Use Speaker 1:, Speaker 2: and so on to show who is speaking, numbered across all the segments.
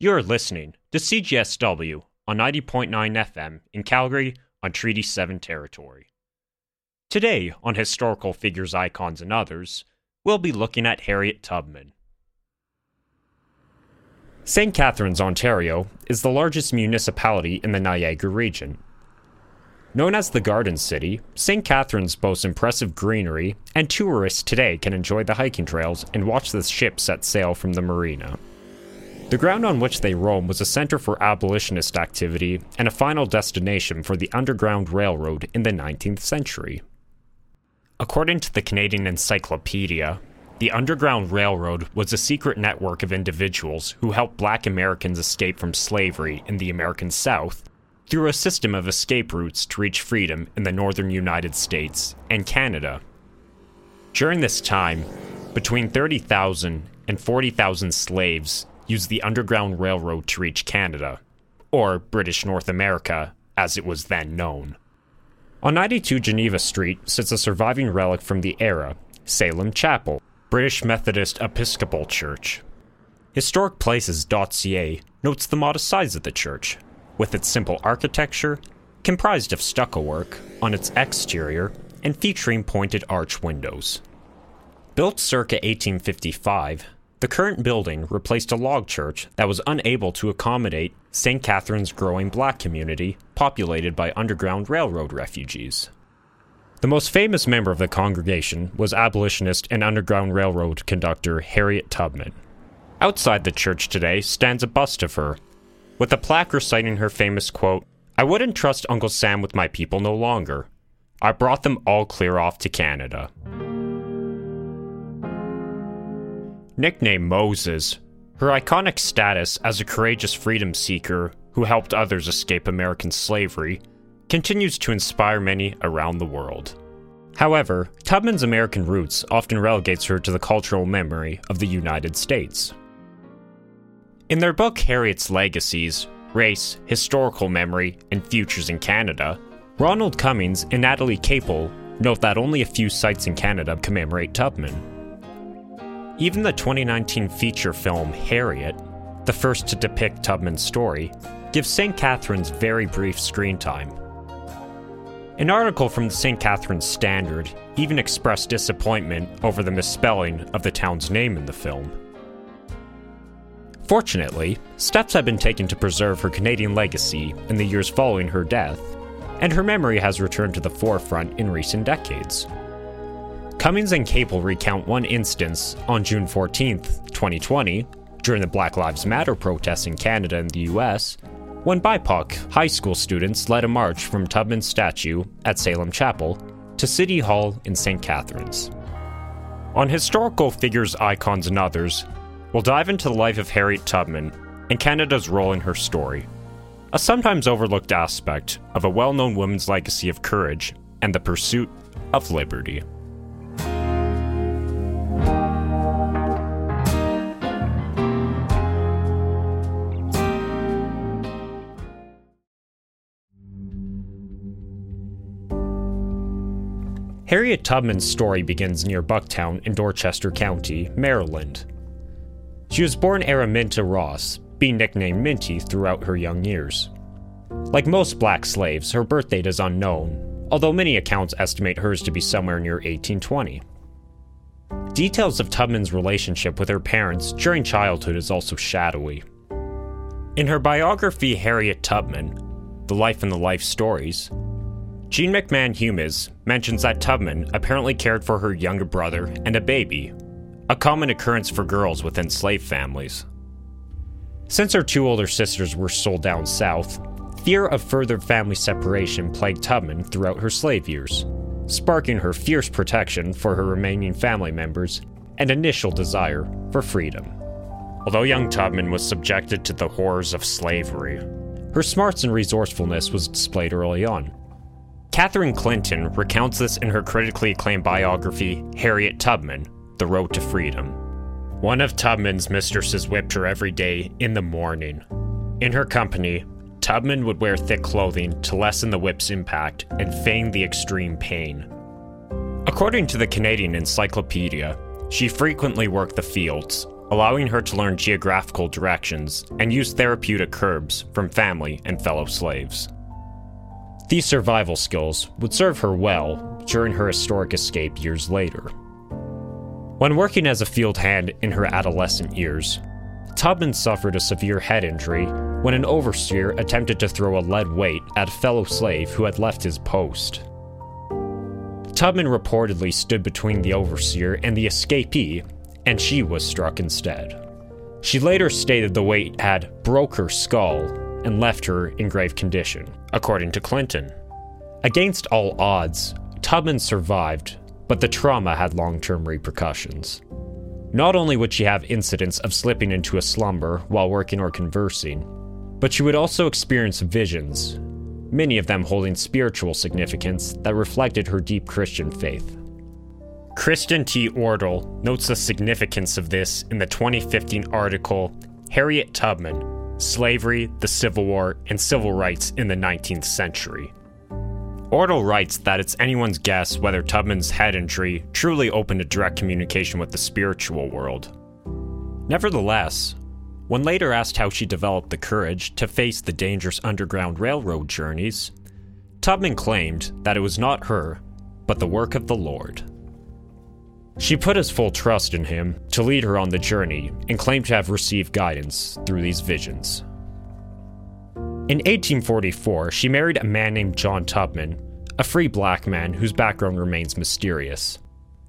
Speaker 1: You're listening to CJSW on 90.9 FM in Calgary on Treaty 7 territory. Today, on Historical Figures, Icons, and Others, we'll be looking at Harriet Tubman. St. Catharines, Ontario, is the largest municipality in the Niagara region. Known as the Garden City, St. Catharines boasts impressive greenery, and tourists today can enjoy the hiking trails and watch the ships set sail from the marina. The ground on which they roam was a center for abolitionist activity and a final destination for the Underground Railroad in the 19th century. According to the Canadian Encyclopedia, the Underground Railroad was a secret network of individuals who helped black Americans escape from slavery in the American South through a system of escape routes to reach freedom in the northern United States and Canada. During this time, between 30,000 and 40,000 slaves used the Underground Railroad to reach Canada, or British North America as it was then known. On 92 Geneva Street sits a surviving relic from the era, Salem Chapel, British Methodist Episcopal Church. HistoricPlaces.ca notes the modest size of the church, with its simple architecture, comprised of stucco work on its exterior and featuring pointed arch windows. Built circa 1855, the current building replaced a log church that was unable to accommodate St. Catharines growing black community populated by Underground Railroad refugees. The most famous member of the congregation was abolitionist and Underground Railroad conductor Harriet Tubman. Outside the church today stands a bust of her, with a plaque reciting her famous quote I wouldn't trust Uncle Sam with my people no longer. I brought them all clear off to Canada. Nicknamed Moses, her iconic status as a courageous freedom seeker who helped others escape American slavery continues to inspire many around the world. However, Tubman's American roots often relegates her to the cultural memory of the United States. In their book Harriet's Legacies Race, Historical Memory, and Futures in Canada, Ronald Cummings and Natalie Capel note that only a few sites in Canada commemorate Tubman. Even the 2019 feature film Harriet, the first to depict Tubman's story, gives St. Catharines very brief screen time. An article from the St. Catharines Standard even expressed disappointment over the misspelling of the town's name in the film. Fortunately, steps have been taken to preserve her Canadian legacy in the years following her death, and her memory has returned to the forefront in recent decades. Cummings and Capel recount one instance on June 14, 2020, during the Black Lives Matter protests in Canada and the US, when BIPOC high school students led a march from Tubman's statue at Salem Chapel to City Hall in St. Catharines. On Historical Figures, Icons, and Others, we'll dive into the life of Harriet Tubman and Canada's role in her story, a sometimes overlooked aspect of a well known woman's legacy of courage and the pursuit of liberty. Harriet Tubman's story begins near Bucktown in Dorchester County, Maryland. She was born Araminta Ross, being nicknamed Minty throughout her young years. Like most black slaves, her birth date is unknown, although many accounts estimate hers to be somewhere near 1820. Details of Tubman's relationship with her parents during childhood is also shadowy. In her biography, Harriet Tubman, The Life and the Life Stories, Jean McMahon Humez mentions that Tubman apparently cared for her younger brother and a baby, a common occurrence for girls within slave families. Since her two older sisters were sold down south, fear of further family separation plagued Tubman throughout her slave years, sparking her fierce protection for her remaining family members and initial desire for freedom. Although young Tubman was subjected to the horrors of slavery, her smarts and resourcefulness was displayed early on, Catherine Clinton recounts this in her critically acclaimed biography, Harriet Tubman The Road to Freedom. One of Tubman's mistresses whipped her every day in the morning. In her company, Tubman would wear thick clothing to lessen the whip's impact and feign the extreme pain. According to the Canadian Encyclopedia, she frequently worked the fields, allowing her to learn geographical directions and use therapeutic curbs from family and fellow slaves. These survival skills would serve her well during her historic escape years later. When working as a field hand in her adolescent years, Tubman suffered a severe head injury when an overseer attempted to throw a lead weight at a fellow slave who had left his post. Tubman reportedly stood between the overseer and the escapee, and she was struck instead. She later stated the weight had broke her skull and left her in grave condition, according to Clinton. Against all odds, Tubman survived, but the trauma had long term repercussions. Not only would she have incidents of slipping into a slumber while working or conversing, but she would also experience visions, many of them holding spiritual significance that reflected her deep Christian faith. Kristen T. Oertel notes the significance of this in the 2015 article Harriet Tubman Slavery, the Civil War, and Civil Rights in the 19th Century. Oertel writes that it's anyone's guess whether Tubman's head injury truly opened a direct communication with the spiritual world. Nevertheless, when later asked how she developed the courage to face the dangerous Underground Railroad journeys, Tubman claimed that it was not her, but the work of the Lord. She put his full trust in him to lead her on the journey and claimed to have received guidance through these visions. In 1844, she married a man named John Tubman, a free black man whose background remains mysterious.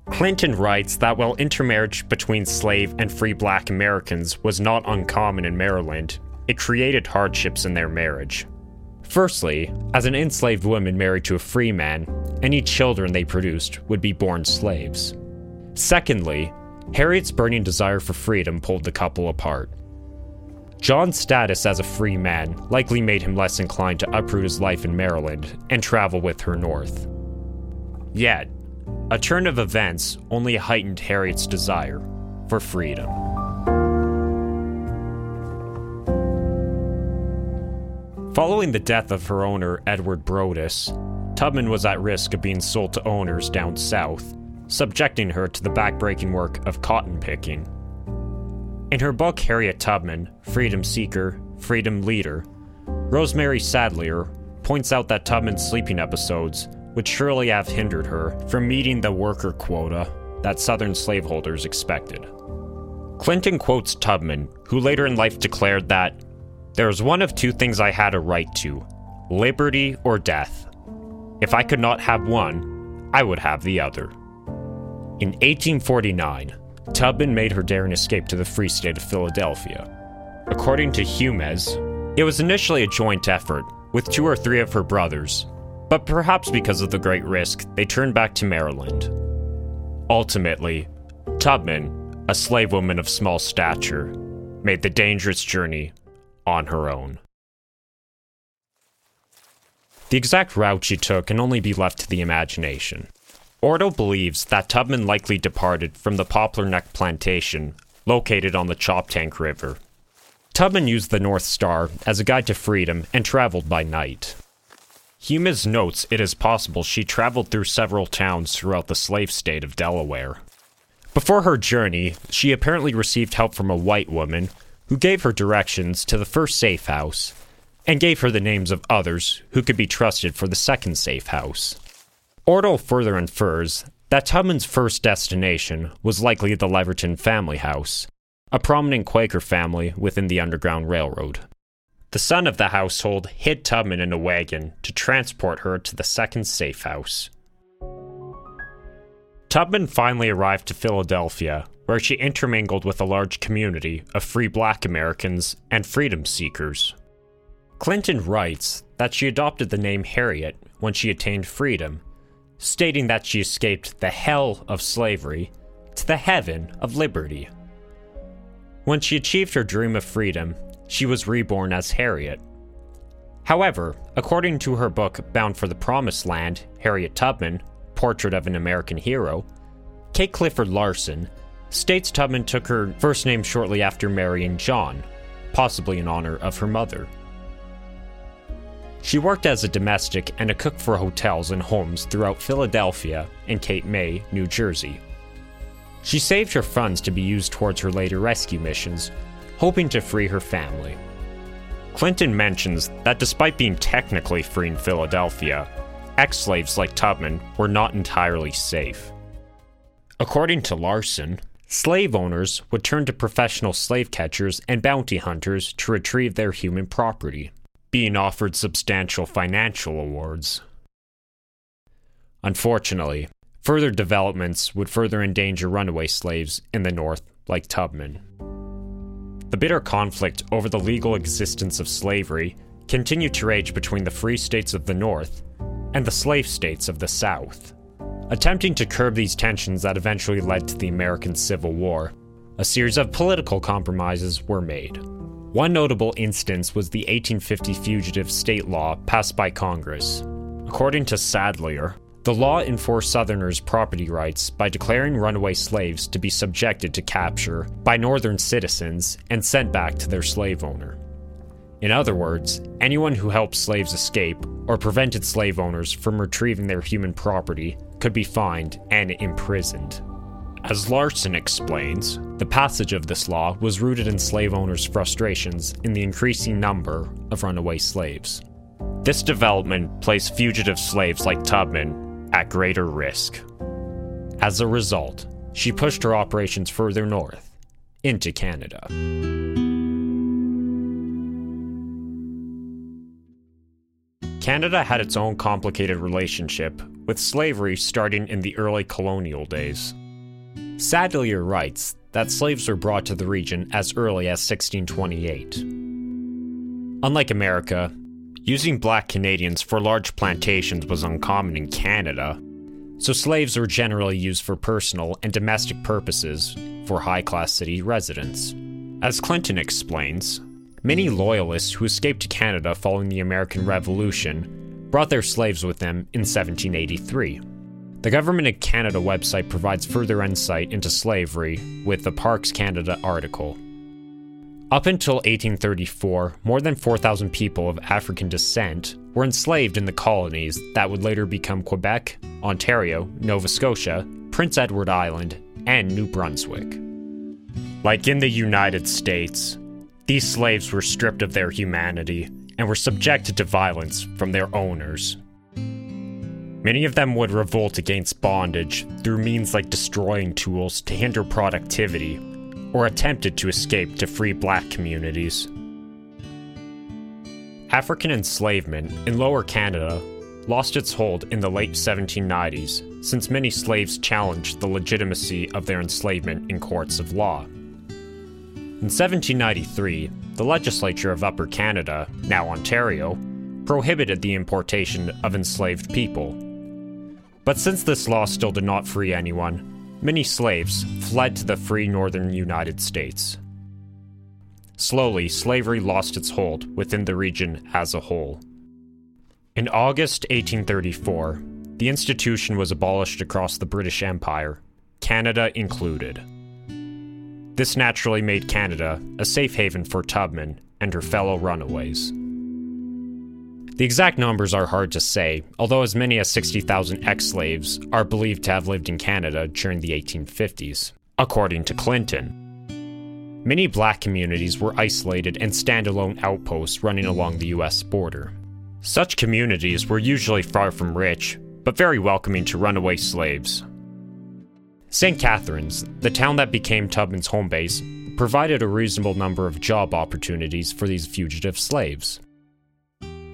Speaker 1: Clinton writes that while intermarriage between slave and free black Americans was not uncommon in Maryland, it created hardships in their marriage. Firstly, as an enslaved woman married to a free man, any children they produced would be born slaves. Secondly, Harriet's burning desire for freedom pulled the couple apart. John's status as a free man likely made him less inclined to uproot his life in Maryland and travel with her north. Yet, a turn of events only heightened Harriet's desire for freedom. Following the death of her owner, Edward Brodess, Tubman was at risk of being sold to owners down south, subjecting her to the backbreaking work of cotton picking. In her book Harriet Tubman, Freedom Seeker, Freedom Leader, Rosemary Sadlier points out that Tubman's sleeping episodes would surely have hindered her from meeting the worker quota that Southern slaveholders expected. Clinton quotes Tubman, who later in life declared that there is one of two things I had a right to liberty or death. If I could not have one, I would have the other. In 1849, Tubman made her daring escape to the Free State of Philadelphia. According to Humez, it was initially a joint effort with two or three of her brothers, but perhaps because of the great risk, they turned back to Maryland. Ultimately, Tubman, a slave woman of small stature, made the dangerous journey on her own. The exact route she took can only be left to the imagination. Oertel believes that Tubman likely departed from the Poplar Neck Plantation, located on the Choptank River. Tubman used the North Star as a guide to freedom and traveled by night. Humez notes it is possible she traveled through several towns throughout the slave state of Delaware. Before her journey, she apparently received help from a white woman who gave her directions to the first safe house and gave her the names of others who could be trusted for the second safe house. Oertel further infers that Tubman's first destination was likely the Leverton family house, a prominent Quaker family within the Underground Railroad. The son of the household hid Tubman in a wagon to transport her to the second safe house. Tubman finally arrived to Philadelphia, where she intermingled with a large community of free black Americans and freedom seekers. Clinton writes that she adopted the name Harriet when she attained freedom stating that she escaped the hell of slavery to the heaven of liberty. When she achieved her dream of freedom, she was reborn as Harriet. However, according to her book Bound for the Promised Land, Harriet Tubman, Portrait of an American Hero, Kate Clifford Larson states Tubman took her first name shortly after marrying John, possibly in honor of her mother. She worked as a domestic and a cook for hotels and homes throughout Philadelphia and Cape May, New Jersey. She saved her funds to be used towards her later rescue missions, hoping to free her family. Clinton mentions that despite being technically free in Philadelphia, ex slaves like Tubman were not entirely safe. According to Larson, slave owners would turn to professional slave catchers and bounty hunters to retrieve their human property, being offered substantial financial awards. Unfortunately, further developments would further endanger runaway slaves in the North, like Tubman. The bitter conflict over the legal existence of slavery continued to rage between the free states of the North and the slave states of the South. Attempting to curb these tensions that eventually led to the American Civil War, a series of political compromises were made. One notable instance was the 1850 Fugitive Slave Law passed by Congress. According to Sadlier, the law enforced Southerners' property rights by declaring runaway slaves to be subjected to capture by Northern citizens and sent back to their slave owner. In other words, anyone who helped slaves escape or prevented slave owners from retrieving their human property could be fined and imprisoned. As Larson explains, the passage of this law was rooted in slave owners' frustrations in the increasing number of runaway slaves. This development placed fugitive slaves like Tubman at greater risk. As a result, she pushed her operations further north, into Canada. Canada had its own complicated relationship with slavery starting in the early colonial days. Sadlier writes that slaves were brought to the region as early as 1628. Unlike America, Using black Canadians for large plantations was uncommon in Canada, so slaves were generally used for personal and domestic purposes for high class city residents. As Clinton explains, many loyalists who escaped to Canada following the American Revolution brought their slaves with them in 1783. The Government of Canada website provides further insight into slavery with the Parks Canada article. Up until 1834, more than 4,000 people of African descent were enslaved in the colonies that would later become Quebec, Ontario, Nova Scotia, Prince Edward Island, and New Brunswick. Like in the United States, these slaves were stripped of their humanity and were subjected to violence from their owners. Many of them would revolt against bondage through means like destroying tools to hinder productivity or attempted to escape to free black communities. African enslavement in Lower Canada lost its hold in the late 1790s, since many slaves challenged the legitimacy of their enslavement in courts of law. In 1793, the legislature of Upper Canada, now Ontario, prohibited the importation of enslaved people. But since this law still did not free anyone, many slaves fled to the free northern United States. Slowly, slavery lost its hold within the region as a whole. In August 1834, the institution was abolished across the British Empire, Canada included. This naturally made Canada a safe haven for Tubman and her fellow runaways. The exact numbers are hard to say, although as many as 60,000 ex slaves are believed to have lived in Canada during the 1850s, according to Clinton. Many black communities were isolated and standalone outposts running along the US border. Such communities were usually far from rich, but very welcoming to runaway slaves. St. Catharines, the town that became Tubman's home base, provided a reasonable number of job opportunities for these fugitive slaves.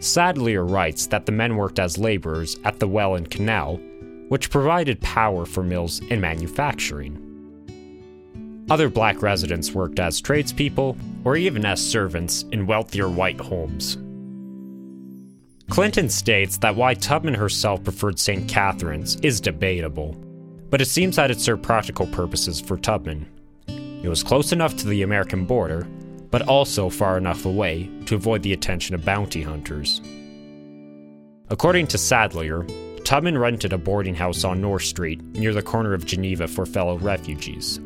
Speaker 1: Sadlier writes that the men worked as laborers at the Welland Canal, which provided power for mills and manufacturing. Other black residents worked as tradespeople or even as servants in wealthier white homes. Clinton states that why Tubman herself preferred St. Catharines is debatable, but it seems that it served practical purposes for Tubman. It was close enough to the American border, but also far enough away to avoid the attention of bounty hunters. According to Sadlier, Tubman rented a boarding house on North Street near the corner of Geneva for fellow refugees.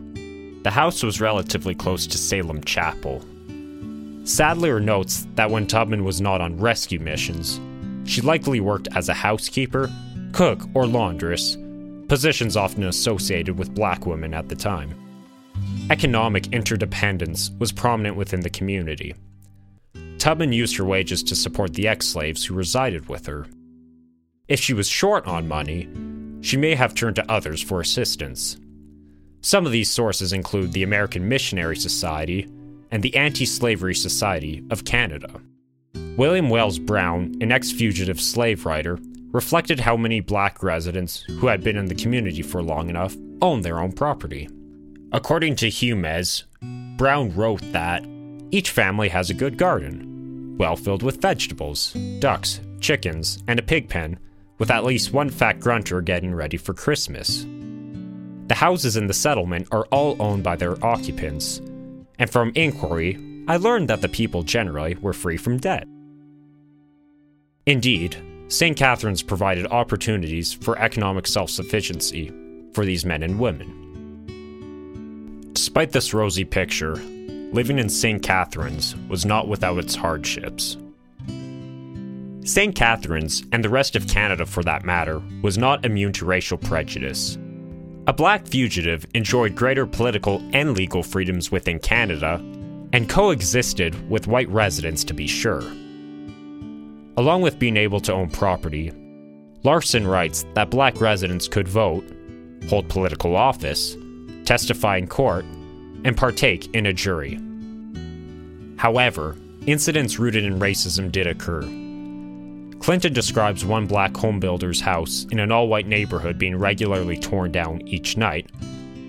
Speaker 1: The house was relatively close to Salem Chapel. Sadlier notes that when Tubman was not on rescue missions, she likely worked as a housekeeper, cook, or laundress, positions often associated with black women at the time. Economic interdependence was prominent within the community. Tubman used her wages to support the ex slaves who resided with her. If she was short on money, she may have turned to others for assistance. Some of these sources include the American Missionary Society and the Anti Slavery Society of Canada. William Wells Brown, an ex fugitive slave writer, reflected how many black residents who had been in the community for long enough owned their own property. According to Humez, Brown wrote that each family has a good garden, well filled with vegetables, ducks, chickens, and a pig pen, with at least one fat grunter getting ready for Christmas. The houses in the settlement are all owned by their occupants, and from inquiry, I learned that the people generally were free from debt. Indeed, St. Catharines provided opportunities for economic self sufficiency for these men and women. Despite this rosy picture, living in St. Catharines was not without its hardships. St. Catharines, and the rest of Canada for that matter, was not immune to racial prejudice. A black fugitive enjoyed greater political and legal freedoms within Canada and coexisted with white residents to be sure. Along with being able to own property, Larson writes that black residents could vote, hold political office, testify in court, and partake in a jury. However, incidents rooted in racism did occur. Clinton describes one black homebuilder's house in an all white neighborhood being regularly torn down each night,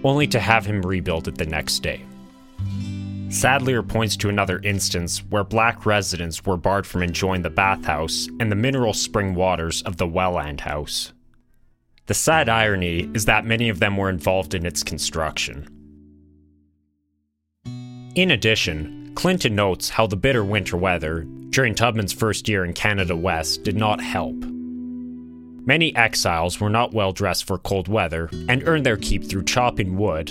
Speaker 1: only to have him rebuild it the next day. Sadlier points to another instance where black residents were barred from enjoying the bathhouse and the mineral spring waters of the Welland House. The sad irony is that many of them were involved in its construction. In addition, Clinton notes how the bitter winter weather during Tubman's first year in Canada West did not help. Many exiles were not well dressed for cold weather and earned their keep through chopping wood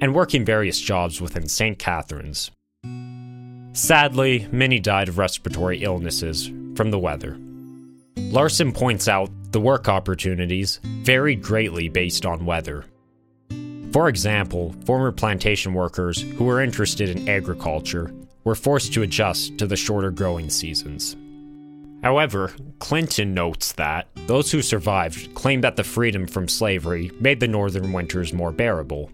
Speaker 1: and working various jobs within St. Catharines. Sadly, many died of respiratory illnesses from the weather. Larson points out the work opportunities varied greatly based on weather. For example, former plantation workers who were interested in agriculture were forced to adjust to the shorter growing seasons. However, Clinton notes that those who survived claimed that the freedom from slavery made the northern winters more bearable,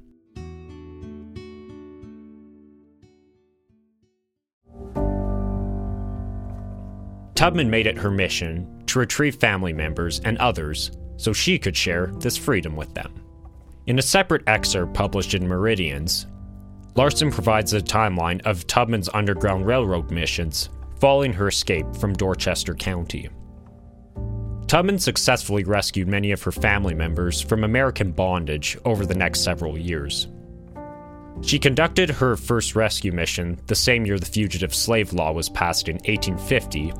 Speaker 1: Tubman made it her mission to retrieve family members and others so she could share this freedom with them. In a separate excerpt published in Meridians, Larson provides a timeline of Tubman's Underground Railroad missions following her escape from Dorchester County. Tubman successfully rescued many of her family members from American bondage over the next several years. She conducted her first rescue mission the same year the Fugitive Slave Law was passed in 1850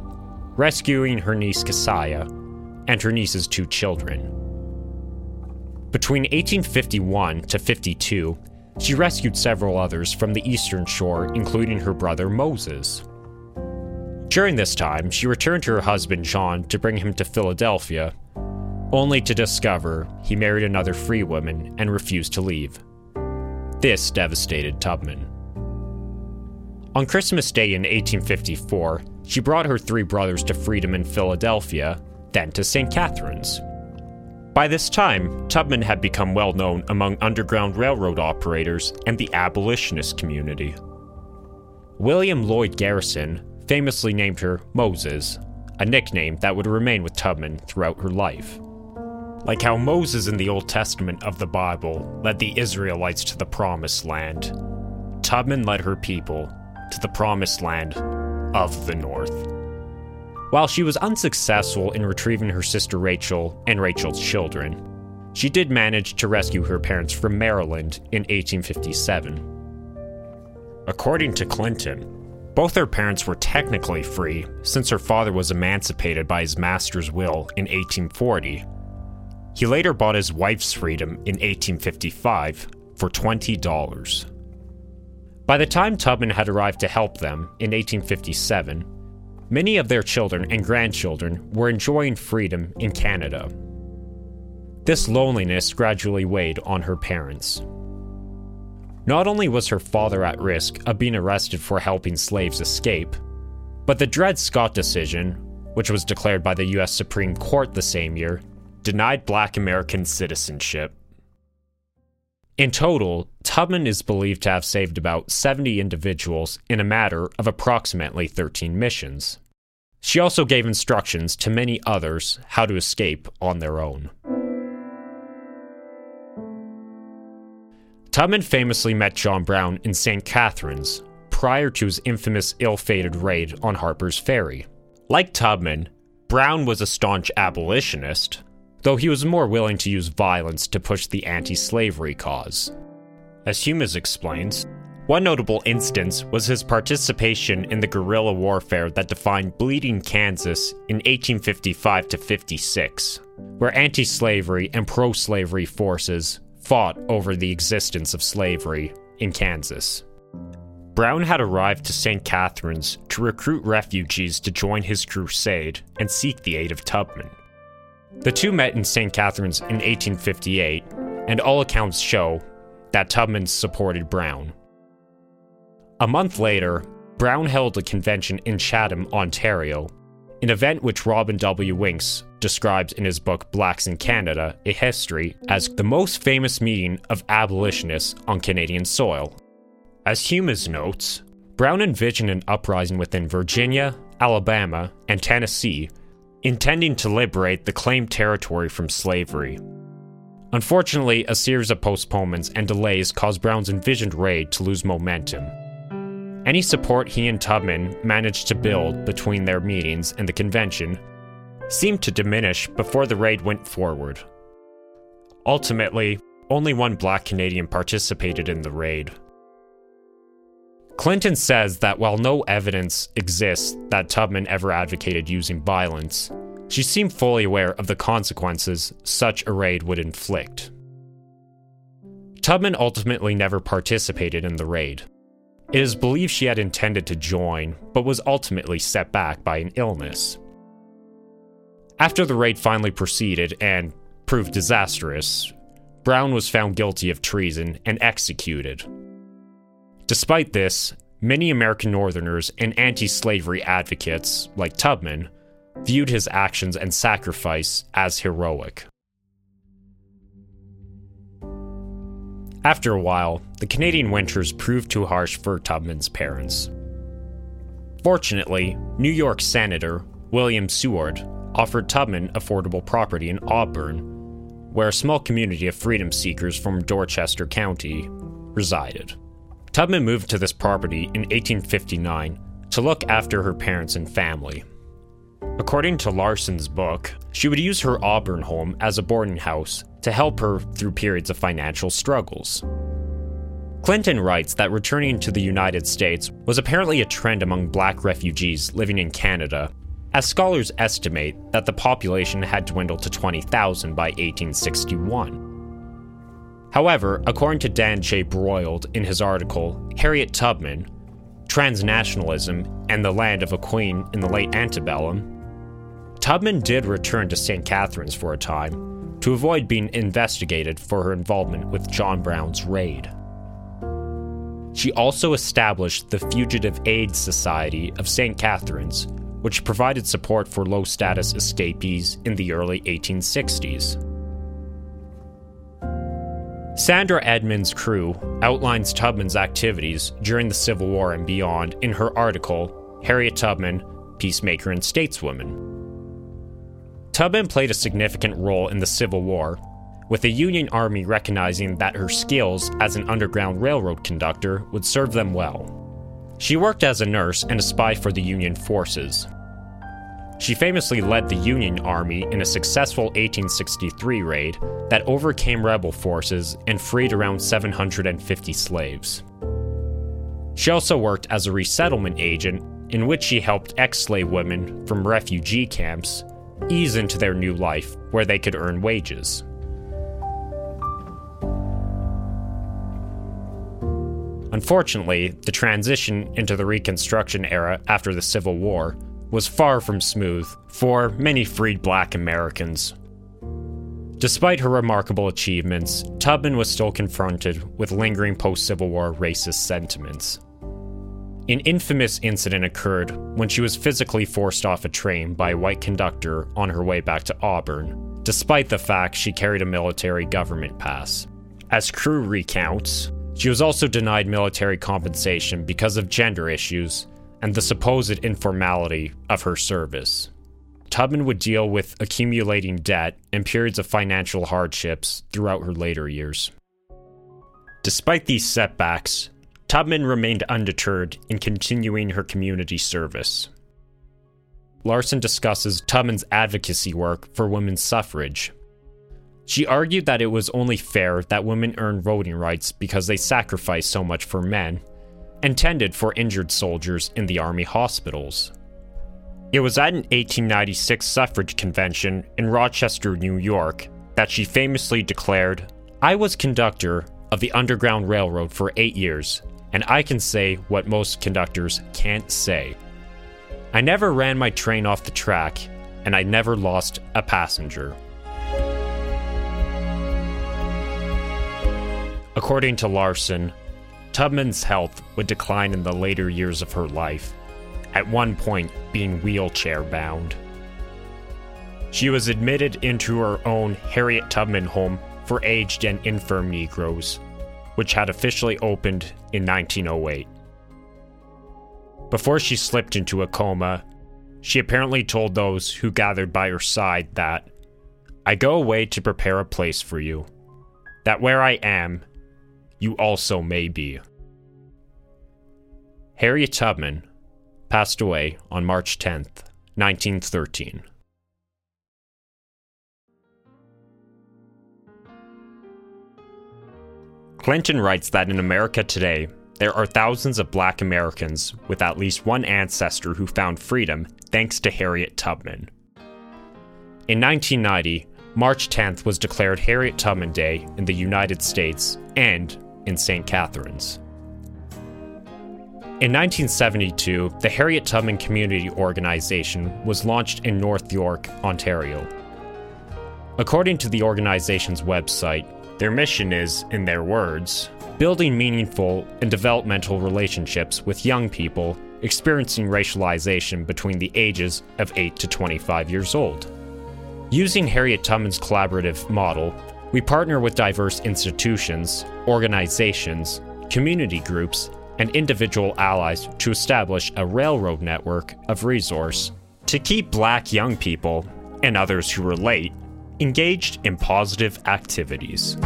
Speaker 1: rescuing her niece Keziah and her niece's two children. Between 1851 to 52, she rescued several others from the eastern shore, including her brother Moses. During this time, she returned to her husband John to bring him to Philadelphia, only to discover he married another free woman and refused to leave. This devastated Tubman. On Christmas Day in 1854, she brought her three brothers to freedom in Philadelphia, then to St. Catharines. By this time, Tubman had become well known among Underground Railroad operators and the abolitionist community. William Lloyd Garrison famously named her Moses, a nickname that would remain with Tubman throughout her life. Like how Moses in the Old Testament of the Bible led the Israelites to the Promised Land, Tubman led her people to the Promised Land of the North. While she was unsuccessful in retrieving her sister Rachel and Rachel's children, she did manage to rescue her parents from Maryland in 1857. According to Clinton, both her parents were technically free since her father was emancipated by his master's will in 1840. He later bought his wife's freedom in 1855 for $20. By the time Tubman had arrived to help them in 1857, many of their children and grandchildren were enjoying freedom in Canada. This loneliness gradually weighed on her parents. Not only was her father at risk of being arrested for helping slaves escape, but the Dred Scott decision, which was declared by the US Supreme Court the same year, denied black American citizenship. In total, Tubman is believed to have saved about 70 individuals in a matter of approximately 13 missions. She also gave instructions to many others how to escape on their own. Tubman famously met John Brown in St. Catharines prior to his infamous ill fated raid on Harper's Ferry. Like Tubman, Brown was a staunch abolitionist, though he was more willing to use violence to push the anti slavery cause. As Humez explains, one notable instance was his participation in the guerrilla warfare that defined Bleeding Kansas in 1855 to 56, where anti slavery and pro slavery forces fought over the existence of slavery in Kansas. Brown had arrived to St. Catharines to recruit refugees to join his crusade and seek the aid of Tubman. The two met in St. Catharines in 1858, and all accounts show that Tubman supported Brown. A month later, Brown held a convention in Chatham, Ontario, an event which Robin W. Winks describes in his book Blacks in Canada A History as the most famous meeting of abolitionists on Canadian soil. As Humez notes, Brown envisioned an uprising within Virginia, Alabama, and Tennessee, intending to liberate the claimed territory from slavery. Unfortunately, a series of postponements and delays caused Brown's envisioned raid to lose momentum. Any support he and Tubman managed to build between their meetings and the convention seemed to diminish before the raid went forward. Ultimately, only one black Canadian participated in the raid. Clinton says that while no evidence exists that Tubman ever advocated using violence, she seemed fully aware of the consequences such a raid would inflict. Tubman ultimately never participated in the raid. It is believed she had intended to join, but was ultimately set back by an illness. After the raid finally proceeded and proved disastrous, Brown was found guilty of treason and executed. Despite this, many American Northerners and anti slavery advocates, like Tubman, viewed his actions and sacrifice as heroic. After a while, the Canadian winters proved too harsh for Tubman's parents. Fortunately, New York Senator William Seward offered Tubman affordable property in Auburn, where a small community of freedom seekers from Dorchester County resided. Tubman moved to this property in 1859 to look after her parents and family. According to Larson's book, she would use her Auburn home as a boarding house to help her through periods of financial struggles. Clinton writes that returning to the United States was apparently a trend among black refugees living in Canada as scholars estimate that the population had dwindled to 20,000 by 1861. However, according to Dan J. Broyld in his article, Harriet Tubman, Transnationalism and the Land of a Queen in the Late Antebellum, Tubman did return to St. Catharines for a time to avoid being investigated for her involvement with John Brown's raid. She also established the Fugitive Aid Society of St. Catharines, which provided support for low status escapees in the early 1860s. Sandra Edmonds Crewe outlines Tubman's activities during the Civil War and beyond in her article, Harriet Tubman, Peacemaker and Stateswoman. Tubman played a significant role in the Civil War, with the Union Army recognizing that her skills as an Underground Railroad conductor would serve them well. She worked as a nurse and a spy for the Union forces. She famously led the Union Army in a successful 1863 raid that overcame rebel forces and freed around 750 slaves. She also worked as a resettlement agent, in which she helped ex slave women from refugee camps ease into their new life where they could earn wages. Unfortunately, the transition into the Reconstruction era after the Civil War was far from smooth for many freed black Americans. Despite her remarkable achievements, Tubman was still confronted with lingering post Civil War racist sentiments. An infamous incident occurred when she was physically forced off a train by a white conductor on her way back to Auburn, despite the fact she carried a military government pass. As Crewe recounts, she was also denied military compensation because of gender issues and the supposed informality of her service. Tubman would deal with accumulating debt and periods of financial hardships throughout her later years. Despite these setbacks, Tubman remained undeterred in continuing her community service. Larson discusses Tubman's advocacy work for women's suffrage. She argued that it was only fair that women earn voting rights because they sacrificed so much for men, and tended for injured soldiers in the army hospitals. It was at an 1896 suffrage convention in Rochester, New York, that she famously declared, I was conductor of the Underground Railroad for eight years, and I can say what most conductors can't say. I never ran my train off the track, and I never lost a passenger. According to Larson, Tubman's health would decline in the later years of her life, at one point being wheelchair bound. She was admitted into her own Harriet Tubman home for aged and infirm Negroes, which had officially opened in 1908. Before she slipped into a coma, she apparently told those who gathered by her side that, I go away to prepare a place for you, that where I am, you also may be. Harriet Tubman passed away on March 10th, 1913. Clinton writes that in America today, there are thousands of black Americans with at least one ancestor who found freedom thanks to Harriet Tubman. In 1990, March 10th was declared Harriet Tubman Day in the United States and in St. Catharines. In 1972, the Harriet Tubman Community Organization was launched in North York, Ontario. According to the organization's website, their mission is, in their words, building meaningful and developmental relationships with young people experiencing racialization between the ages of 8 to 25 years old. Using Harriet Tubman's collaborative model, we partner with diverse institutions, organizations, community groups, and individual allies to establish a railroad network of resource to keep black young people and others who relate engaged in positive activities.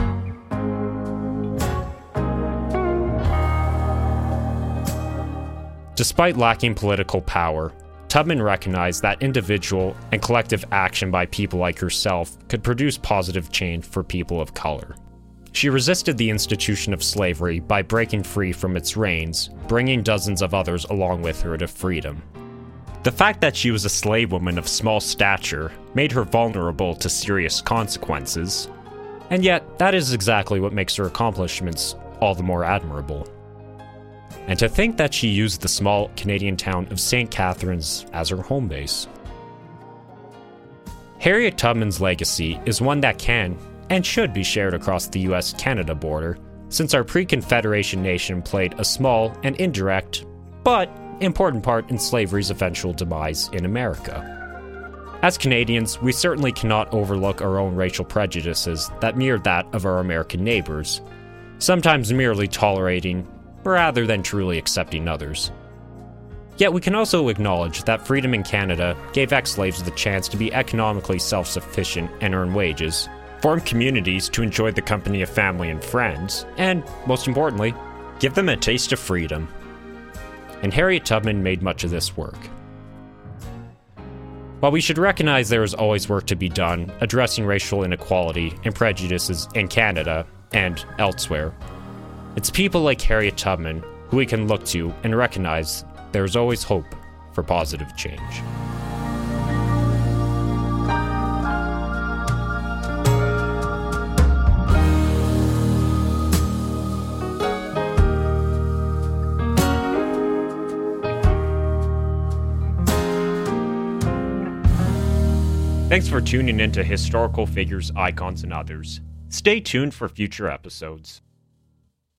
Speaker 1: Despite lacking political power, Tubman recognized that individual and collective action by people like herself could produce positive change for people of color. She resisted the institution of slavery by breaking free from its reins, bringing dozens of others along with her to freedom. The fact that she was a slave woman of small stature made her vulnerable to serious consequences, and yet that is exactly what makes her accomplishments all the more admirable. And to think that she used the small Canadian town of St. Catharines as her home base. Harriet Tubman's legacy is one that can, and should be shared across the US Canada border, since our pre Confederation nation played a small and indirect, but important part in slavery's eventual demise in America. As Canadians, we certainly cannot overlook our own racial prejudices that mirror that of our American neighbors, sometimes merely tolerating rather than truly accepting others. Yet we can also acknowledge that freedom in Canada gave ex slaves the chance to be economically self sufficient and earn wages, form communities to enjoy the company of family and friends, and, most importantly, give them a taste of freedom. And Harriet Tubman made much of this work. While we should recognize there is always work to be done addressing racial inequality and prejudices in Canada and elsewhere, it's people like Harriet Tubman who we can look to and recognize there is always hope for positive change. Thanks for tuning into Historical Figures, Icons, and Others. Stay tuned for future episodes.